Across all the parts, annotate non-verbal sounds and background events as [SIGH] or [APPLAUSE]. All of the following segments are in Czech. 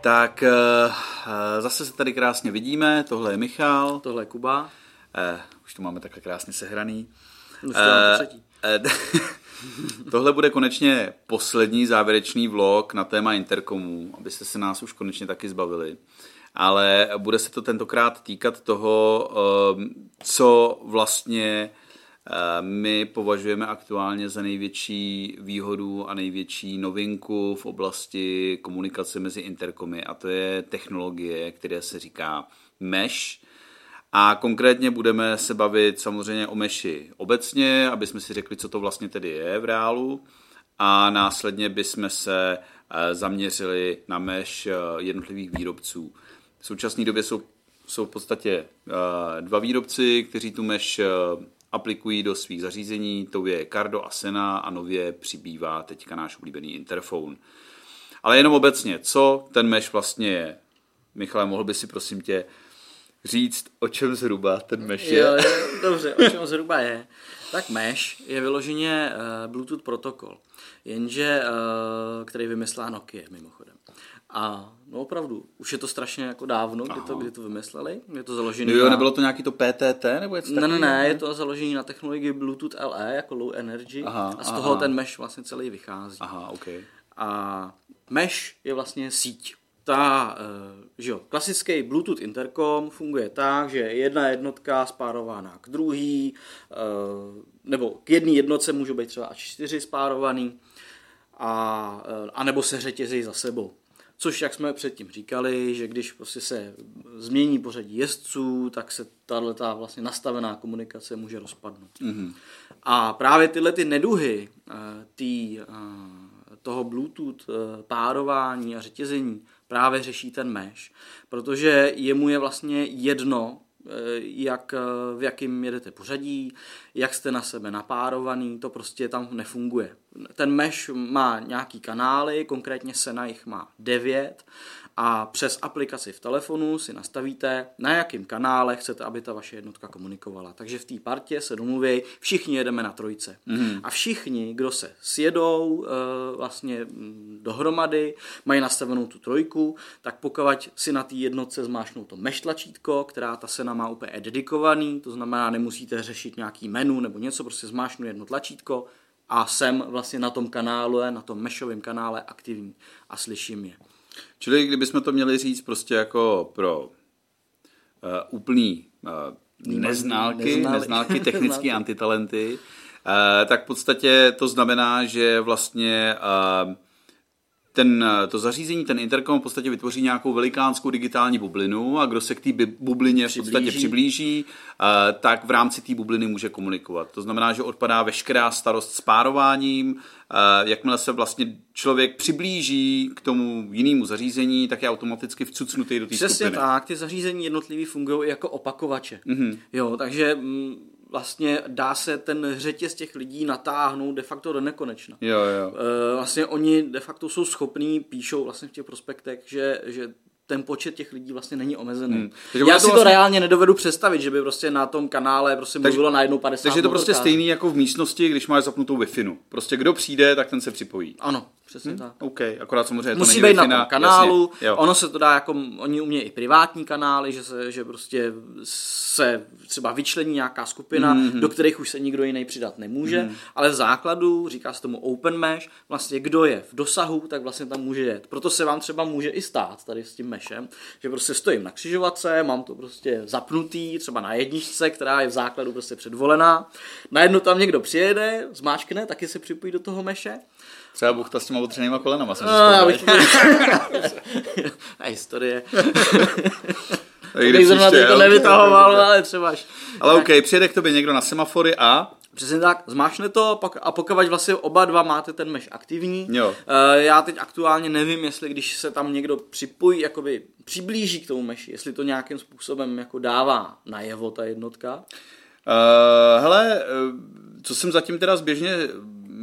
Tak uh, zase se tady krásně vidíme, tohle je Michal. Tohle je Kuba. Uh, už to máme takhle krásně sehraný. [LAUGHS] Tohle bude konečně poslední závěrečný vlog na téma interkomů, abyste se nás už konečně taky zbavili. Ale bude se to tentokrát týkat toho, co vlastně my považujeme aktuálně za největší výhodu a největší novinku v oblasti komunikace mezi interkomy a to je technologie, které se říká mesh. A konkrétně budeme se bavit samozřejmě o meši obecně, aby jsme si řekli, co to vlastně tedy je v reálu. A následně bychom se eh, zaměřili na mesh eh, jednotlivých výrobců. V současné době jsou, jsou v podstatě eh, dva výrobci, kteří tu mesh aplikují do svých zařízení, to je Cardo a Sena a nově přibývá teďka náš oblíbený Interphone. Ale jenom obecně, co ten mesh vlastně je? Michale, mohl by si prosím tě říct, o čem zhruba ten mesh je? Jo, dobře, o čem zhruba je. Tak mesh je vyloženě uh, Bluetooth protokol, jenže, uh, který vymyslela Nokia mimochodem. A no opravdu, už je to strašně jako dávno, kdy to, kdy to vymysleli. Je to založené. No jo, na... nebylo to nějaký to PTT nebo něco Ne, ne, ne, je to založené na technologii Bluetooth LE, jako Low Energy. Aha, a z toho aha. ten mesh vlastně celý vychází. Aha, ok. A mesh je vlastně síť. Ta, eh, že jo, klasický Bluetooth intercom funguje tak, že jedna jednotka spárována k druhý, eh, nebo k jedné jednotce můžou být třeba až čtyři spárovaný, a, eh, a nebo se řetězí za sebou. Což, jak jsme předtím říkali, že když prostě se změní pořadí jezdců, tak se tato vlastně nastavená komunikace může rozpadnout. Mm-hmm. A právě tyhle ty neduhy eh, tý, eh, toho Bluetooth eh, párování a řetězení právě řeší ten mesh, protože jemu je vlastně jedno, jak, eh, v jakým jedete pořadí, jak jste na sebe napárovaný, to prostě tam nefunguje. Ten mesh má nějaký kanály, konkrétně se na jich má devět a přes aplikaci v telefonu si nastavíte, na jakém kanále chcete, aby ta vaše jednotka komunikovala. Takže v té partě se domluví, všichni jedeme na trojce. Mm. A všichni, kdo se sjedou e, vlastně mm, dohromady, mají nastavenou tu trojku, tak pokud si na té jednotce zmášnou to mesh tlačítko, která ta sena má úplně dedikovaný, to znamená, nemusíte řešit nějaký menu nebo něco, prostě zmášnu jedno tlačítko, a jsem vlastně na tom kanálu, na tom meshovém kanále aktivní a slyším je. Čili kdybychom to měli říct prostě jako pro uh, úplný uh, neználky, neználky, [LAUGHS] neználky technické antitalenty, uh, tak v podstatě to znamená, že vlastně uh, ten, to zařízení, ten interkom v podstatě vytvoří nějakou velikánskou digitální bublinu a kdo se k té bublině v podstatě přiblíží, tak v rámci té bubliny může komunikovat. To znamená, že odpadá veškerá starost s párováním, jakmile se vlastně člověk přiblíží k tomu jinému zařízení, tak je automaticky vcucnutý do té skupiny. Přesně tak, ty zařízení jednotlivý fungují jako opakovače. Mm-hmm. Jo, takže mm, vlastně dá se ten řetěz těch lidí natáhnout de facto do nekonečna. Jo, jo. E, vlastně oni de facto jsou schopní, píšou vlastně v těch prospektech, že, že ten počet těch lidí vlastně není omezený. Hmm. Takže Já si vlastně... to reálně nedovedu představit, že by prostě na tom kanále prostě takže, mluvilo najednou 50 Takže je to prostě stejný jako v místnosti, když máš zapnutou wi Prostě kdo přijde, tak ten se připojí. Ano, přesně hmm? tak. OK, akorát samozřejmě Musí to být na tom kanálu, jasně, ono se to dá jako, oni umějí i privátní kanály, že, se, že prostě se třeba vyčlení nějaká skupina, mm-hmm. do kterých už se nikdo jiný přidat nemůže, mm-hmm. ale v základu, říká se tomu open mesh, vlastně kdo je v dosahu, tak vlastně tam může jet. Proto se vám třeba může i stát tady s tím meshem, že prostě stojím na křižovatce, mám to prostě zapnutý, třeba na jedničce, která je v základu prostě předvolená, najednou tam někdo přijede, zmáčkne, taky se připojí do toho meše Třeba buchta s těma otřenýma kolenama. Jsem no, abych... [LAUGHS] historie. [LAUGHS] Kdybych zrovna to nevytahoval, [LAUGHS] ale třeba až. Ale OK, přijede k tobě někdo na semafory a Přesně tak, zmášne to a pokud vlastně oba dva máte ten mesh aktivní. Jo. Eh, já teď aktuálně nevím, jestli když se tam někdo připojí, jakoby přiblíží k tomu meši, jestli to nějakým způsobem jako dává najevo ta jednotka. Uh, hele, co jsem zatím teda zběžně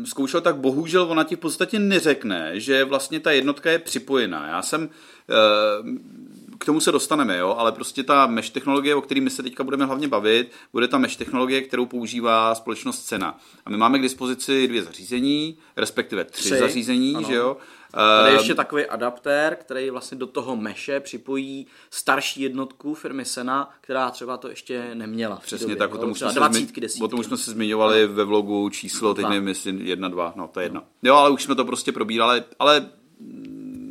zkoušel, tak bohužel ona ti v podstatě neřekne, že vlastně ta jednotka je připojená. Já jsem k tomu se dostaneme, jo, ale prostě ta mesh technologie, o které my se teďka budeme hlavně bavit, bude ta mesh technologie, kterou používá společnost Cena. A my máme k dispozici dvě zařízení, respektive tři, tři. zařízení, ano. že jo. Tady je ještě takový adaptér, který vlastně do toho meše připojí starší jednotku firmy Sena, která třeba to ještě neměla. Přesně době, tak, o tom, už jsme, se o tom už jsme se zmiňovali ve vlogu číslo, teď nevím, jestli jedna, dva, no to je jedno. Jo, ale už jsme to prostě probírali, ale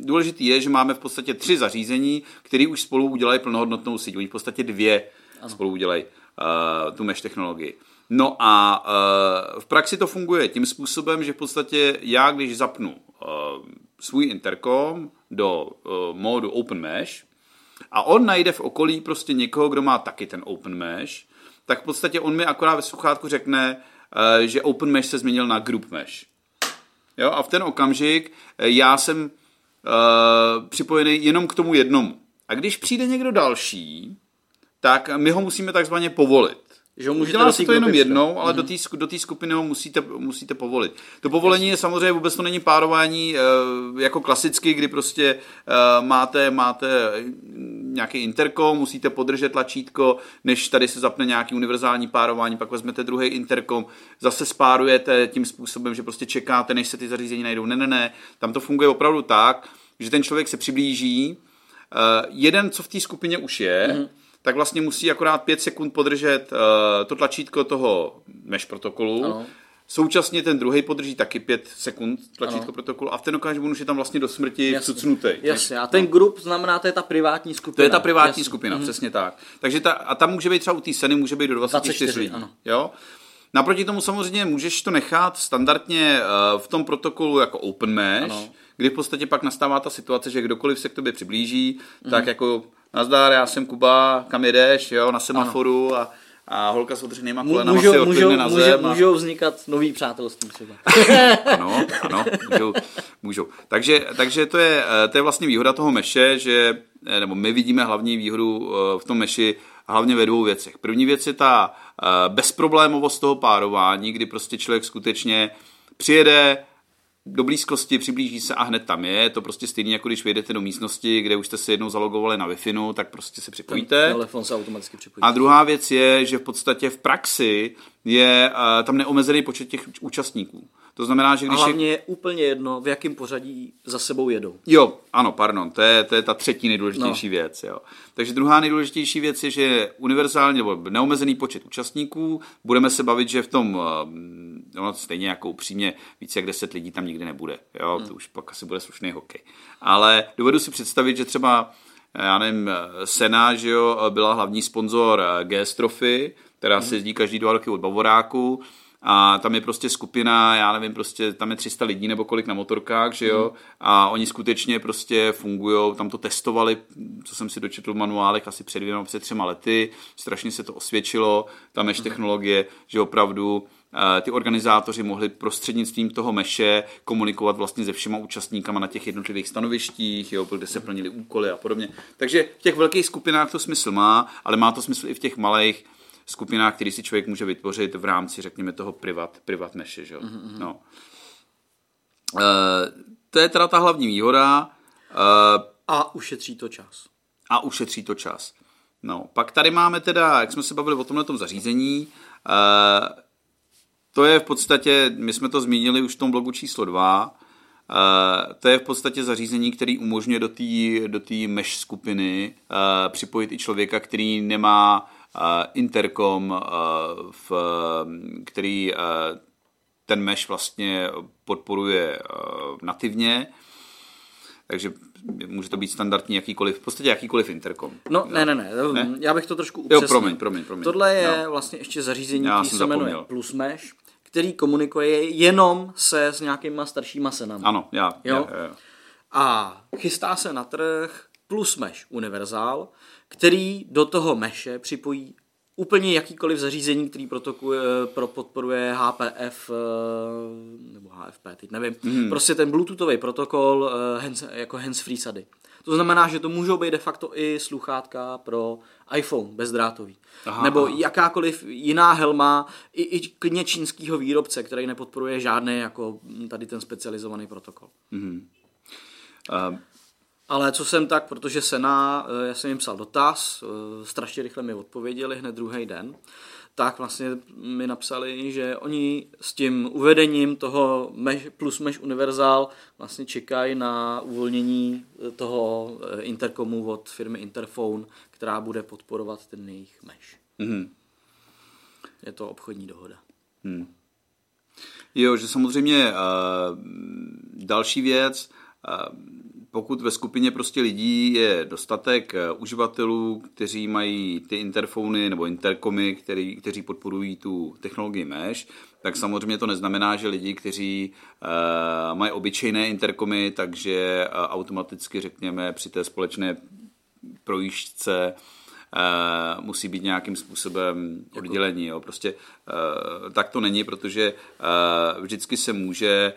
důležitý je, že máme v podstatě tři zařízení, které už spolu udělají plnohodnotnou síť. Oni v podstatě dvě ano. spolu udělají uh, tu mesh technologii. No a uh, v praxi to funguje tím způsobem, že v podstatě já, když zapnu uh, svůj interkom do uh, módu Open Mesh a on najde v okolí prostě někoho, kdo má taky ten Open Mesh, tak v podstatě on mi akorát ve sluchátku řekne, uh, že Open Mesh se změnil na Group Mesh. Jo, a v ten okamžik já jsem uh, připojený jenom k tomu jednomu. A když přijde někdo další, tak my ho musíme takzvaně povolit. Že ho můžete Dělá se to jenom jednou, ale mm-hmm. do té skupiny ho musíte, musíte povolit. To povolení je samozřejmě vůbec to není párování uh, jako klasicky, kdy prostě uh, máte, máte nějaký interkom, musíte podržet tlačítko, než tady se zapne nějaký univerzální párování, pak vezmete druhý interkom, zase spárujete tím způsobem, že prostě čekáte, než se ty zařízení najdou. Ne, ne, ne, tam to funguje opravdu tak, že ten člověk se přiblíží, uh, jeden, co v té skupině už je, mm-hmm tak vlastně musí akorát pět sekund podržet uh, to tlačítko toho mesh protokolu. Ano. Současně ten druhý podrží taky pět sekund tlačítko ano. protokolu a v ten okamžik už je tam vlastně do smrti vcucnutý. Jasně, a ten no. grup znamená, to je ta privátní skupina. To je ta privátní Jasně. skupina, mhm. přesně tak. Takže ta, a tam může být třeba u té seny, může být do 24, 24 lidí. Ano. Jo? Naproti tomu samozřejmě můžeš to nechat standardně uh, v tom protokolu jako open mesh, ano. kdy v podstatě pak nastává ta situace, že kdokoliv se k tobě přiblíží, mm. tak jako nazdar, já jsem Kuba, kam jedeš, jo, na semaforu a, a holka s otřenýma kolenama můžou, si můžou, na zem. A... Můžou vznikat nový přátelství třeba. [LAUGHS] ano, ano, můžou, můžou. Takže, takže to, je, to je vlastně výhoda toho meše, že, nebo my vidíme hlavní výhodu eh, v tom meši hlavně ve dvou věcech. První věc je ta eh, bezproblémovost toho párování, kdy prostě člověk skutečně přijede, do blízkosti, přiblíží se a hned tam je. Je to prostě stejný, jako když vyjedete do místnosti, kde už jste se jednou zalogovali na Wi-Fi, tak prostě se připojíte. Ten telefon se automaticky připojí. A druhá věc je, že v podstatě v praxi je uh, tam neomezený počet těch účastníků. To znamená, že když... A hlavně je úplně jedno, v jakém pořadí za sebou jedou. Jo, ano, pardon, to je, to je ta třetí nejdůležitější no. věc. Jo. Takže druhá nejdůležitější věc je, že je univerzální nebo neomezený počet účastníků. Budeme se bavit, že v tom, no, stejně jako upřímně, více jak deset lidí tam nikdy nebude. Jo, hmm. to už pak asi bude slušný hokej. Ale dovedu si představit, že třeba eh, já nevím, eh, Sena, že jo, byla hlavní sponzor GS Trophy, která hmm. se jezdí každý dva roky od Bavoráku a tam je prostě skupina, já nevím, prostě tam je 300 lidí nebo kolik na motorkách, že jo, mm. a oni skutečně prostě fungují, tam to testovali, co jsem si dočetl v manuálech asi před dvěma, před třema lety, strašně se to osvědčilo, ta mesh mm. technologie, že opravdu eh, ty organizátoři mohli prostřednictvím toho meše komunikovat vlastně se všema účastníkama na těch jednotlivých stanovištích, jo, kde se plnili úkoly a podobně. Takže v těch velkých skupinách to smysl má, ale má to smysl i v těch malých, skupinách, který si člověk může vytvořit v rámci, řekněme, toho privat, privat meše. Že? Mm-hmm. No. E, to je teda ta hlavní výhoda. E, a ušetří to čas. A ušetří to čas. No, pak tady máme teda, jak jsme se bavili o tomhle zařízení, e, to je v podstatě, my jsme to zmínili už v tom blogu číslo 2, Uh, to je v podstatě zařízení, který umožňuje do té do mesh skupiny uh, připojit i člověka, který nemá Intercom, v, který ten mesh vlastně podporuje nativně, takže může to být standardní jakýkoliv, v podstatě jakýkoliv interkom. No, ne, ne, ne, ne? já bych to trošku upřesnil. Jo, promiň, promiň, promiň. Tohle je no. vlastně ještě zařízení, který se jmenuje Plus Mesh, který komunikuje jenom se s nějakýma staršíma senami. Ano, já. Jo? Já, já. A chystá se na trh Plus Mesh Universal, který do toho meše připojí úplně jakýkoliv zařízení, který protokuje, pro podporuje HPF eh, nebo HFP, teď nevím. Mm. Prostě ten Bluetoothový protokol eh, hands, jako hands-free sady. To znamená, že to můžou být de facto i sluchátka pro iPhone bezdrátový. Aha, Nebo aha. jakákoliv jiná helma, i, i klidně čínského výrobce, který nepodporuje žádný jako tady ten specializovaný protokol. Mm. Uh, Ale co jsem tak, protože Sena, já jsem jim psal dotaz, strašně rychle mi odpověděli hned druhý den, tak vlastně mi napsali, že oni s tím uvedením toho mesh, plus Mesh Universal vlastně čekají na uvolnění toho interkomu od firmy Interphone, která bude podporovat ten jejich Mesh. Mm-hmm. Je to obchodní dohoda. Hmm. Jo, že samozřejmě uh, další věc, uh, pokud ve skupině prostě lidí je dostatek uh, uživatelů, kteří mají ty interfony nebo interkomy, který, kteří podporují tu technologii mesh, tak samozřejmě to neznamená, že lidi, kteří uh, mají obyčejné interkomy, takže uh, automaticky řekněme při té společné projížďce Uh, musí být nějakým způsobem oddělení. Jo. Prostě uh, tak to není, protože uh, vždycky se může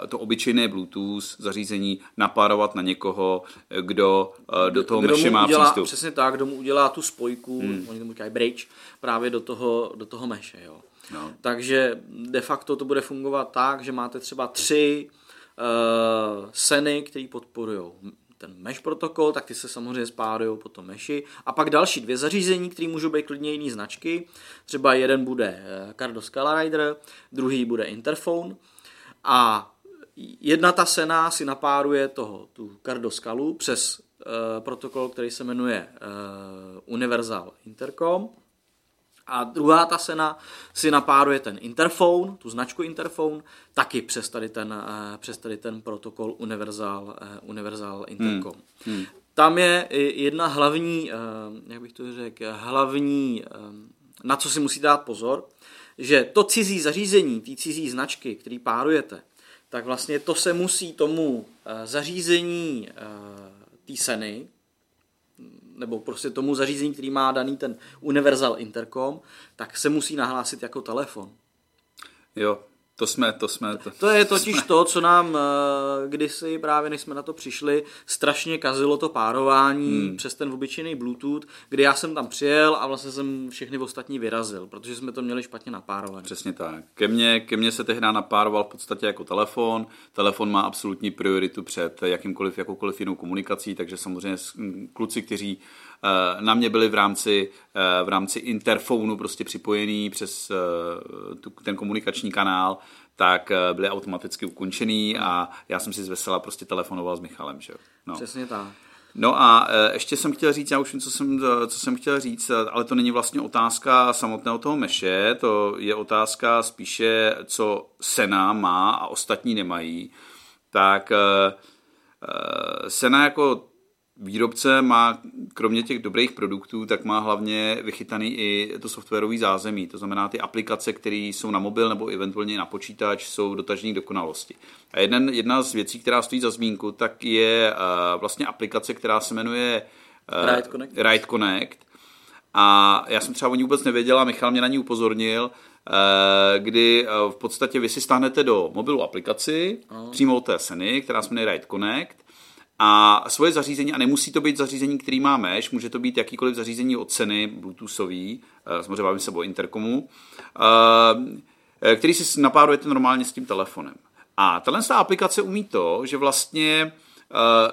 uh, to obyčejné Bluetooth zařízení napárovat na někoho, kdo uh, do toho meše má udělá, přístup. Přesně tak, kdo mu udělá tu spojku, hmm. oni tomu říkají bridge, právě do toho, do toho meše. Jo. No. Takže de facto to bude fungovat tak, že máte třeba tři uh, seny, které podporují ten mesh protokol, tak ty se samozřejmě spárují po tom meshi. A pak další dvě zařízení, které můžou být klidně jiný značky. Třeba jeden bude eh, Cardo Scala druhý bude Interphone. A jedna ta sena si napáruje toho, tu Cardo Scalu přes uh, protokol, který se jmenuje uh, Universal Intercom a druhá ta sena si napáruje ten interphone, tu značku interphone, taky přes tady ten, eh, přes tady ten protokol Universal, eh, Universal Intercom. Hmm. Hmm. Tam je jedna hlavní, eh, jak bych to řekl, hlavní, na co si musíte dát pozor, že to cizí zařízení, ty cizí značky, který párujete, tak vlastně to se musí tomu zařízení té seny, nebo prostě tomu zařízení, který má daný ten Universal Intercom, tak se musí nahlásit jako telefon. Jo, to jsme, to jsme. To, to je totiž jsme. to, co nám eh, kdysi právě, než jsme na to přišli, strašně kazilo to párování hmm. přes ten obyčejný Bluetooth, kdy já jsem tam přijel a vlastně jsem všechny ostatní vyrazil, protože jsme to měli špatně napárované. Přesně tak. Ke mně, ke mně se tehdy napároval v podstatě jako telefon. Telefon má absolutní prioritu před jakýmkoliv, jakoukoliv jinou komunikací, takže samozřejmě kluci, kteří na mě byli v rámci, eh, v rámci interfonu prostě připojený přes eh, ten komunikační kanál, tak byly automaticky ukončený a já jsem si zvesela prostě telefonoval s Michalem. Že? No. Přesně tak. No a ještě jsem chtěl říct, já už vím, co jsem, co jsem chtěl říct, ale to není vlastně otázka samotného toho meše, to je otázka spíše, co Sena má a ostatní nemají. Tak Sena jako výrobce má kromě těch dobrých produktů, tak má hlavně vychytaný i to softwarové zázemí. To znamená, ty aplikace, které jsou na mobil nebo eventuálně na počítač, jsou dotažní dokonalosti. A jeden, jedna z věcí, která stojí za zmínku, tak je uh, vlastně aplikace, která se jmenuje uh, Ride, Connect. Ride Connect. A já jsem třeba o ní vůbec nevěděl a Michal mě na ní upozornil, uh, kdy v podstatě vy si stáhnete do mobilu aplikaci, oh. přímo od té Seny, která se jmenuje Ride Connect, a svoje zařízení, a nemusí to být zařízení, který má mesh, může to být jakýkoliv zařízení od ceny, bluetoothový, eh, samozřejmě bavím se o interkomu, eh, který si napárujete normálně s tím telefonem. A tahle aplikace umí to, že vlastně eh,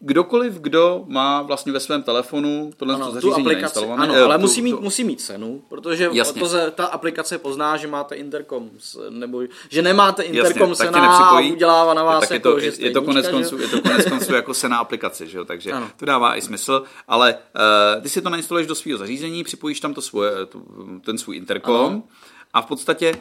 kdokoliv, kdo má vlastně ve svém telefonu tohle ano, zařízení tu aplikaci, ano, ale tu, musí, mít, tu... musí mít cenu, protože Jasně. to, ta aplikace pozná, že máte interkom, nebo že nemáte interkom Jasně, sena a udělává na vás tak jako, je to, že je to konec konců, je to konec konců jako sena aplikace, že jo? takže ano. to dává i smysl, ale uh, ty si to nainstaluješ do svého zařízení, připojíš tam to svoje, to, ten svůj interkom ano. a v podstatě,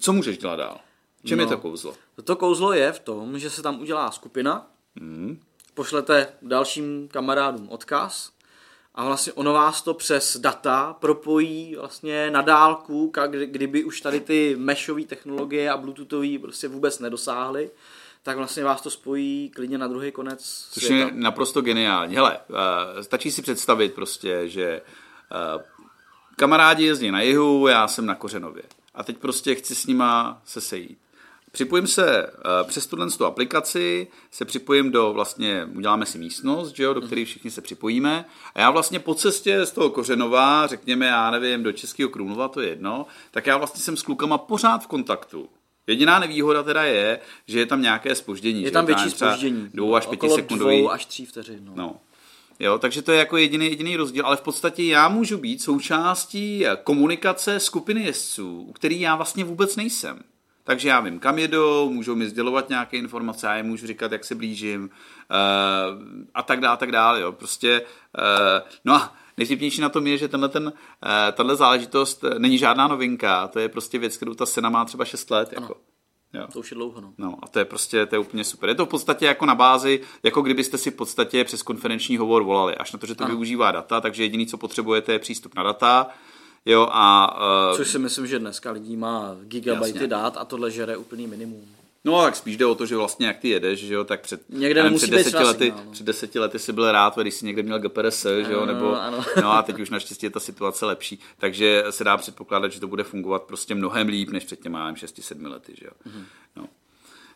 co můžeš dělat dál? Čem no, je to kouzlo? To kouzlo je v tom, že se tam udělá skupina, hmm pošlete dalším kamarádům odkaz a vlastně ono vás to přes data propojí vlastně na dálku, kdyby už tady ty meshové technologie a bluetoothové prostě vůbec nedosáhly, tak vlastně vás to spojí klidně na druhý konec Což je naprosto geniální. Hele, uh, stačí si představit prostě, že uh, kamarádi jezdí na jihu, já jsem na Kořenově. A teď prostě chci s nima se sejít. Připojím se uh, přes tuhle tu aplikaci, se připojím do vlastně, uděláme si místnost, že jo, do které všichni se připojíme a já vlastně po cestě z toho Kořenova, řekněme, já nevím, do Českého Krumlova, to je jedno, tak já vlastně jsem s klukama pořád v kontaktu. Jediná nevýhoda teda je, že je tam nějaké spoždění. Je tam že? větší spoždění. Dvou až pěti sekundový. dvou až tří vteřin. No. No. Jo, takže to je jako jediný, jediný rozdíl, ale v podstatě já můžu být součástí komunikace skupiny jezdců, u který já vlastně vůbec nejsem. Takže já vím, kam jedou, můžou mi sdělovat nějaké informace, já jim můžu říkat, jak se blížím uh, a tak dále, tak dále, jo. Prostě, uh, no a nejvtipnější na tom je, že tenhle, ten, uh, tahle záležitost není žádná novinka, to je prostě věc, kterou ta scéna má třeba 6 let, jako. Jo. To už je dlouho, no. No a to je prostě, to je úplně super. Je to v podstatě jako na bázi, jako kdybyste si v podstatě přes konferenční hovor volali, až na to, že to ano. využívá data, takže jediný, co potřebujete, je přístup na data, jo, a... Uh, Což si myslím, že dneska lidí má gigabajty Jasně. dát a tohle žere úplný minimum. No, tak spíš jde o to, že vlastně jak ty jedeš, že jo, tak před, Někde nevím, před, deseti lety, signál, no. před deseti lety si byl rád, když si někde měl GPRS, že jo, nebo, ano. [LAUGHS] no a teď už naštěstí je ta situace lepší, takže se dá předpokládat, že to bude fungovat prostě mnohem líp, než před těma, já nevím, 6-7 lety, že jo. Mhm. No.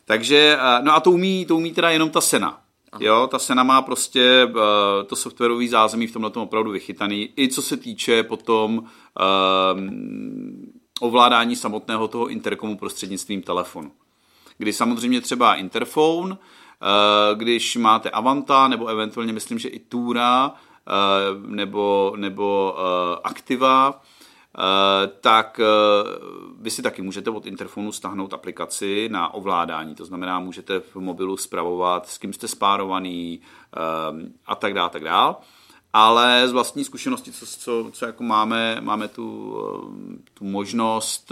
Takže, eh, no a to umí, to umí teda jenom ta Sena. Jo, ta Sena má prostě uh, to softwarový zázemí v tomhle tom opravdu vychytaný, i co se týče potom um, ovládání samotného toho interkomu prostřednictvím telefonu. Kdy samozřejmě třeba interfon, uh, když máte Avanta, nebo eventuálně myslím, že i Tura, uh, nebo, nebo uh, Activa, Uh, tak uh, vy si taky můžete od interfonu stáhnout aplikaci na ovládání, to znamená, můžete v mobilu zpravovat, s kým jste spárovaný um, a tak dále, tak dále. Ale z vlastní zkušenosti, co, co, co jako máme, máme tu, tu možnost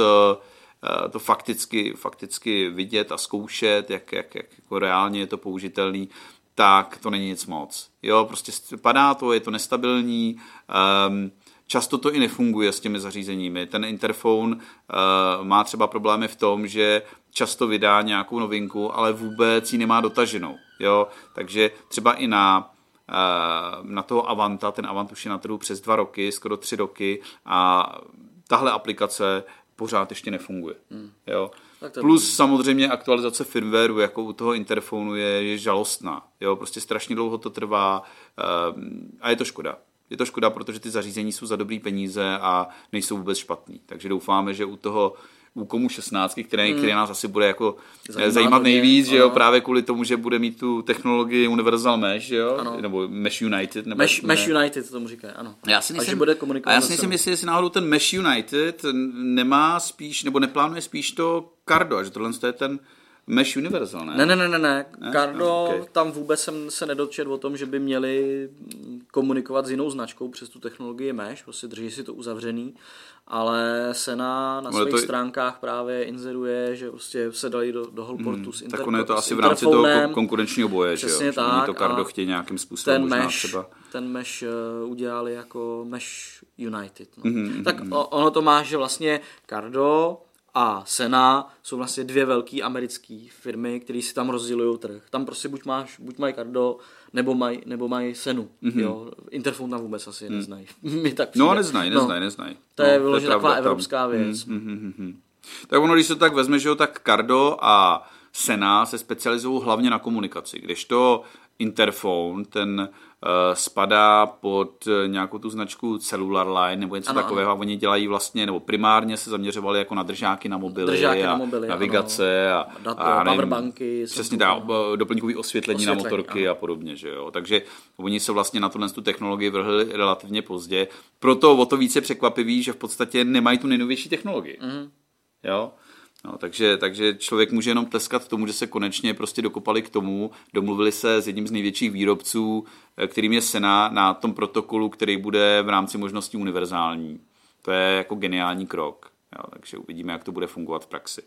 to fakticky, fakticky vidět a zkoušet, jak, jak, jak jako reálně je to použitelný, tak to není nic moc. Jo, prostě padá to, je to nestabilní, um, Často to i nefunguje s těmi zařízeními. Ten interfon uh, má třeba problémy v tom, že často vydá nějakou novinku, ale vůbec ji nemá dotaženou. Jo? Takže třeba i na, uh, na toho Avanta, ten Avant už je na trhu přes dva roky, skoro tři roky a tahle aplikace pořád ještě nefunguje. Hmm. Jo? Plus bude. samozřejmě aktualizace firmwareu, jako u toho interfonu, je, je žalostná. Jo? Prostě strašně dlouho to trvá uh, a je to škoda je to škoda, protože ty zařízení jsou za dobrý peníze a nejsou vůbec špatný. Takže doufáme, že u toho Úkomu 16, který, hmm. který nás asi bude jako Zajímá zajímat nejvíc, že jo, právě kvůli tomu, že bude mít tu technologii Universal Mesh, že jo, ano. nebo Mesh United. Nebo Mesh, Mesh United tomu říká, ano. Já si nejsem, a, bude komunikovat a já si nejsem, jestli, jestli náhodou ten Mesh United nemá spíš, nebo neplánuje spíš to Cardo, že tohle je ten Mesh Universal, ne? Ne, ne, ne, ne, ne. Cardo, okay. tam vůbec jsem se nedočet o tom, že by měli komunikovat s jinou značkou přes tu technologii Mesh, prostě drží si to uzavřený, ale Sena na svých to... stránkách právě inzeruje, že prostě se dali do, do Holportu hmm, s Interpo, Tak ono je to asi v rámci toho konkurenčního boje, že jo? tak. Oni to Cardo chtějí nějakým způsobem ten možná mesh, třeba. Ten Mesh uh, udělali jako Mesh United. No. Mm-hmm, tak mm-hmm. ono to má, že vlastně Cardo a Sena jsou vlastně dvě velké americké firmy, které si tam rozdělují trh. Tam prostě buď, máš, buď mají Cardo, nebo mají nebo maj Senu. Mm-hmm. Jo. Interfon tam vůbec asi mm. neznají. [LAUGHS] Tak no, neznají, neznají, no. neznají. To no, je vyložená taková evropská tam. věc. Mm-hmm. Tak ono, když se tak vezme, že jo, tak Cardo a Sena se specializují hlavně na komunikaci, kdežto Interphone, ten spadá pod uh, nějakou tu značku Cellular Line nebo něco ano, takového. Ano. Oni dělají vlastně, nebo primárně se zaměřovali jako na držáky na mobily držáky a na mobily, navigace ano. a, Dato, a nevím, powerbanky. Přesně tak, doplňkový osvětlení, osvětlení na motorky ano. a podobně. Že jo? Takže oni se vlastně na tuhle tu technologii vrhli relativně pozdě. Proto o to více překvapivý, že v podstatě nemají tu nejnovější technologii. Mm. Jo? No, takže, takže člověk může jenom tleskat tomu, že se konečně prostě dokopali k tomu, domluvili se s jedním z největších výrobců, eh, kterým je Sena, na tom protokolu, který bude v rámci možností univerzální. To je jako geniální krok. Jo, takže uvidíme, jak to bude fungovat v praxi.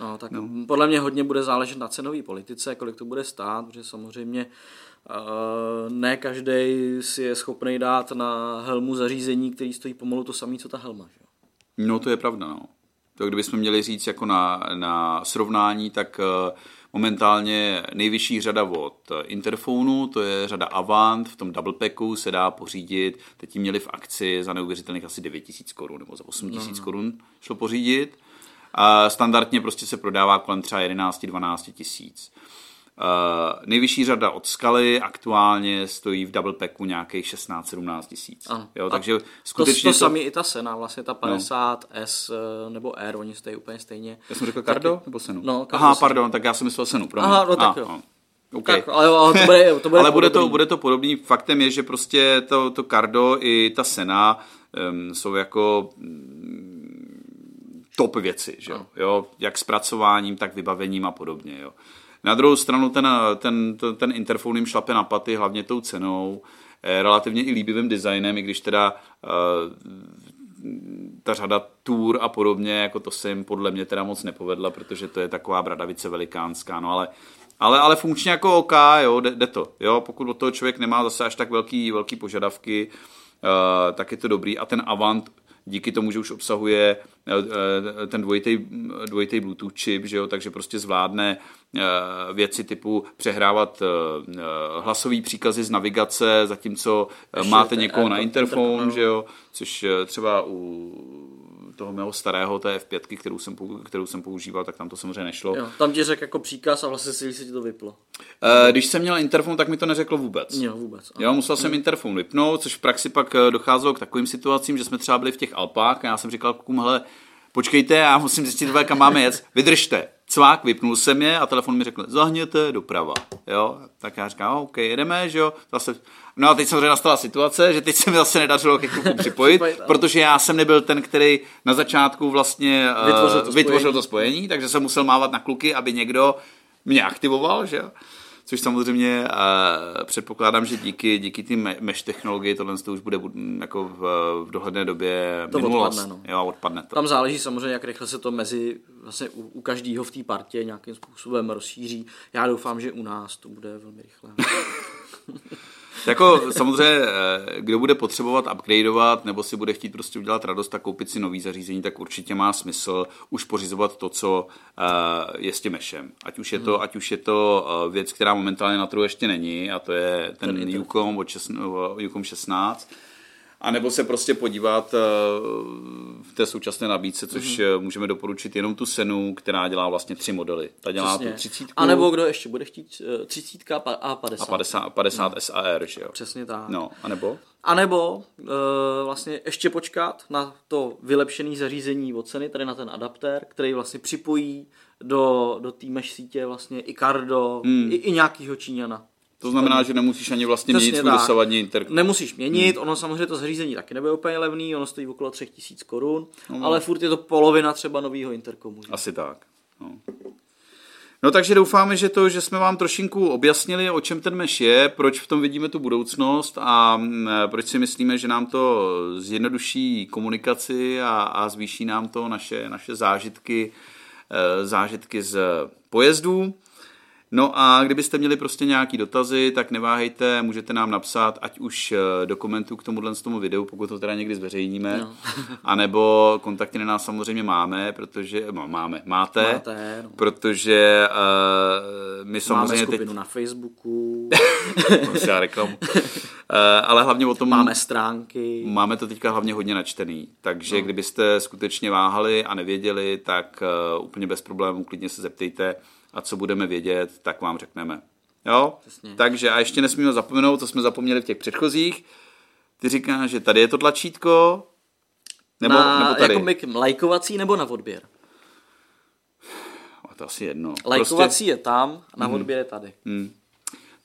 No, tak no. podle mě hodně bude záležet na cenové politice, kolik to bude stát, protože samozřejmě uh, ne každý si je schopný dát na helmu zařízení, který stojí pomalu to samé, co ta helma. Že? No to je pravda, no. To kdybychom měli říct jako na, na srovnání, tak eh, momentálně nejvyšší řada od Interfonu, to je řada Avant, v tom double packu se dá pořídit, teď ji měli v akci za neuvěřitelných asi 9000 korun nebo za 8000 no. korun šlo pořídit. A standardně prostě se prodává kolem třeba 11-12 tisíc. Uh, nejvyšší řada od Skaly aktuálně stojí v double packu nějakých 16-17 tisíc. Jo, takže skutečně to, to, to samý i ta Sena, vlastně ta 50S no. nebo R, oni stojí úplně stejně. Já jsem řekl Cardo Taky... nebo Senu? No, Aha, pardon, tak já jsem myslel Senu. Promiň. Aha, no tak ah, jo. No. Okay. Tak, ale, ale, to bude, to bude, ale bude, to, bude to podobný. Faktem je, že prostě to, to Cardo i ta Sena um, jsou jako um, top věci, že jo? jo? Jak zpracováním, tak vybavením a podobně, jo. Na druhou stranu ten, ten, ten, ten interfon jim šlape na paty, hlavně tou cenou, eh, relativně i líbivým designem, i když teda uh, ta řada tour a podobně, jako to se jim podle mě teda moc nepovedla, protože to je taková bradavice velikánská, no ale ale, ale funkčně jako OK, jo, jde, jde to. Jo, pokud od toho člověk nemá zase až tak velký, velký požadavky, uh, tak je to dobrý. A ten Avant díky tomu, že už obsahuje uh, ten dvojitý, dvojitý Bluetooth čip, že jo, takže prostě zvládne uh, věci typu přehrávat hlasové příkazy z navigace, zatímco Ještě máte někoho na interfon, že jo, což třeba u toho mého starého té F5, kterou jsem, kterou jsem používal, tak tam to samozřejmě nešlo. Jo, tam ti řekl jako příkaz a vlastně si ti to vyplo. E, když jsem měl interfon, tak mi to neřeklo vůbec. Jo, vůbec. Jo, musel jsem interfon vypnout, což v praxi pak eh, docházelo k takovým situacím, že jsme třeba byli v těch Alpách a já jsem říkal klukům, hele, počkejte, já musím zjistit, kam máme jet, vydržte. Cvák, vypnul jsem je a telefon mi řekl, zahněte doprava. Jo, tak já říkám, OK, jedeme, že jo, zase No a teď samozřejmě nastala situace, že teď se mi zase nedařilo ke klukům [LAUGHS] připojit, protože já jsem nebyl ten, který na začátku vlastně uh, vytvořil, to vytvořil to spojení, takže jsem musel mávat na kluky, aby někdo mě aktivoval, že jo. Což samozřejmě uh, předpokládám, že díky, díky té mesh technologii tohle to už bude jako v, v dohledné době to minulost. Odpadne, no. jo, odpadne to. Tam záleží samozřejmě, jak rychle se to mezi vlastně u, u každého v té partě nějakým způsobem rozšíří. Já doufám, že u nás to bude velmi rychle. [LAUGHS] Jako samozřejmě, eh, kdo bude potřebovat upgradeovat nebo si bude chtít prostě udělat radost a koupit si nový zařízení, tak určitě má smysl už pořizovat to, co eh, je s tím mešem. Ať už je to, hmm. ať už je to eh, věc, která momentálně na trhu ještě není, a to je ten, ten od 16, Ucom 16, a nebo se prostě podívat eh, v té současné nabídce, což mm-hmm. můžeme doporučit jenom tu Senu, která dělá vlastně tři modely. Ta dělá Přesně. tu 30. A nebo kdo ještě bude chtít 30 eh, a 50. A 50, 50 no. SAR, že jo? Přesně tak. No, a nebo? A nebo uh, vlastně ještě počkat na to vylepšené zařízení od ceny, tady na ten adaptér, který vlastně připojí do, do té mesh sítě vlastně i Cardo, hmm. i, i nějakýho Číňana. To znamená, že nemusíš ani vlastně Přesně měnit svůj dosavadní interkom. Nemusíš měnit, hmm. ono samozřejmě to zařízení taky nebude úplně levný, ono stojí okolo 3000 korun, no, ale furt je to polovina třeba nového interkomu. Asi tak. No. No takže doufáme, že to, že jsme vám trošinku objasnili, o čem ten meš je, proč v tom vidíme tu budoucnost a mm, proč si myslíme, že nám to zjednoduší komunikaci a, a zvýší nám to naše, naše zážitky, eh, zážitky z pojezdů. No a kdybyste měli prostě nějaký dotazy, tak neváhejte, můžete nám napsat, ať už eh, do komentu k tomuhle tomu videu, pokud to teda někdy zveřejníme, no. [LAUGHS] anebo kontakty na nás samozřejmě máme, protože, no, máme, máte, máte no. protože uh, my samozřejmě máme skupinu teď... na Facebooku. [LAUGHS] já reklamu. Uh, ale hlavně o tom... Máme stránky. Máme to teďka hlavně hodně načtený, takže no. kdybyste skutečně váhali a nevěděli, tak uh, úplně bez problémů klidně se zeptejte a co budeme vědět, tak vám řekneme. Jo? Přesně. Takže a ještě nesmíme zapomenout, co jsme zapomněli v těch předchozích. Ty říkáš, že tady je to tlačítko, nebo, na, nebo tady? Jako lajkovací nebo na odběr? A to asi jedno. Lajkovací prostě... je tam, na hmm. odběr je tady. Hmm.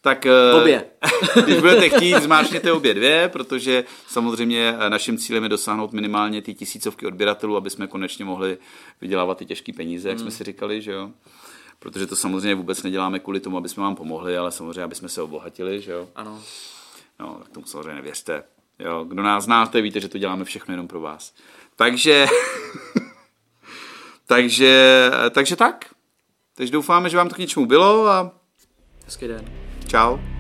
Tak obě. [LAUGHS] když budete chtít, zmáčkněte obě dvě, protože samozřejmě eh, naším cílem je dosáhnout minimálně ty tisícovky odběratelů, aby jsme konečně mohli vydělávat ty těžké peníze, jak hmm. jsme si říkali, že jo protože to samozřejmě vůbec neděláme kvůli tomu, aby jsme vám pomohli, ale samozřejmě, aby jsme se obohatili, že jo? Ano. No, tak tomu samozřejmě nevěřte. Jo, kdo nás znáte, víte, že to děláme všechno jenom pro vás. Takže, [LAUGHS] takže, takže tak. Takže doufáme, že vám to k něčemu bylo a... Hezký den. Čau.